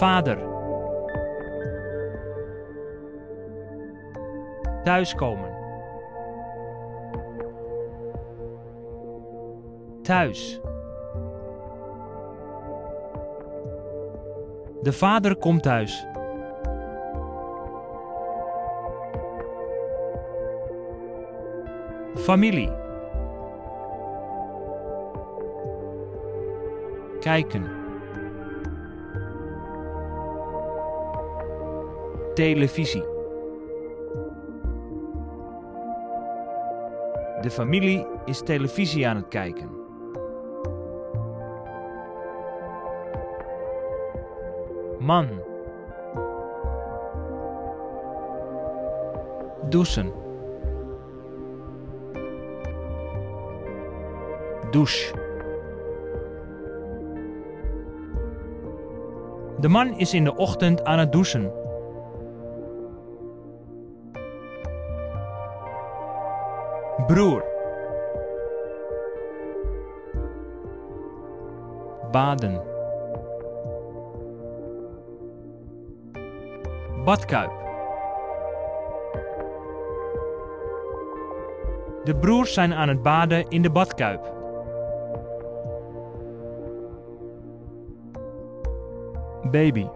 Vader. Thuiskomen. Thuis. De vader komt thuis. Familie. Kijken. Televisie. De familie is televisie aan het kijken. Man. Douchen. Douche. De man is in de ochtend aan het douchen. Broer. Baden. Badkuip. De broers zijn aan het baden in de badkuip. Baby.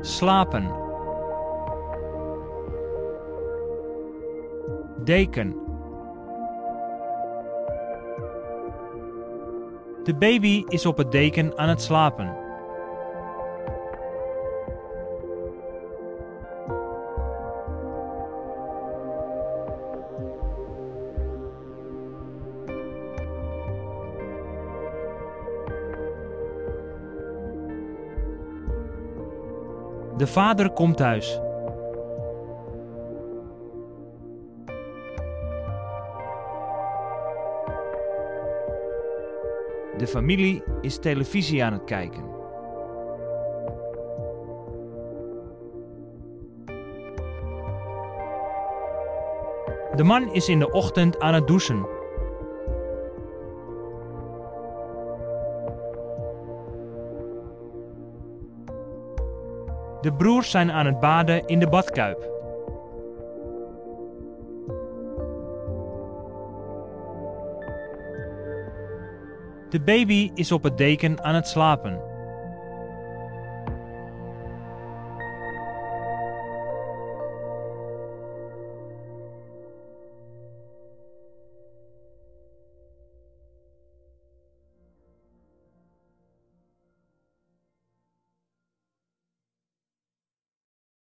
Slapen. Deken. De baby is op het deken aan het slapen. De vader komt thuis. De familie is televisie aan het kijken. De man is in de ochtend aan het douchen. De broers zijn aan het baden in de badkuip. De baby is op het deken aan het slapen.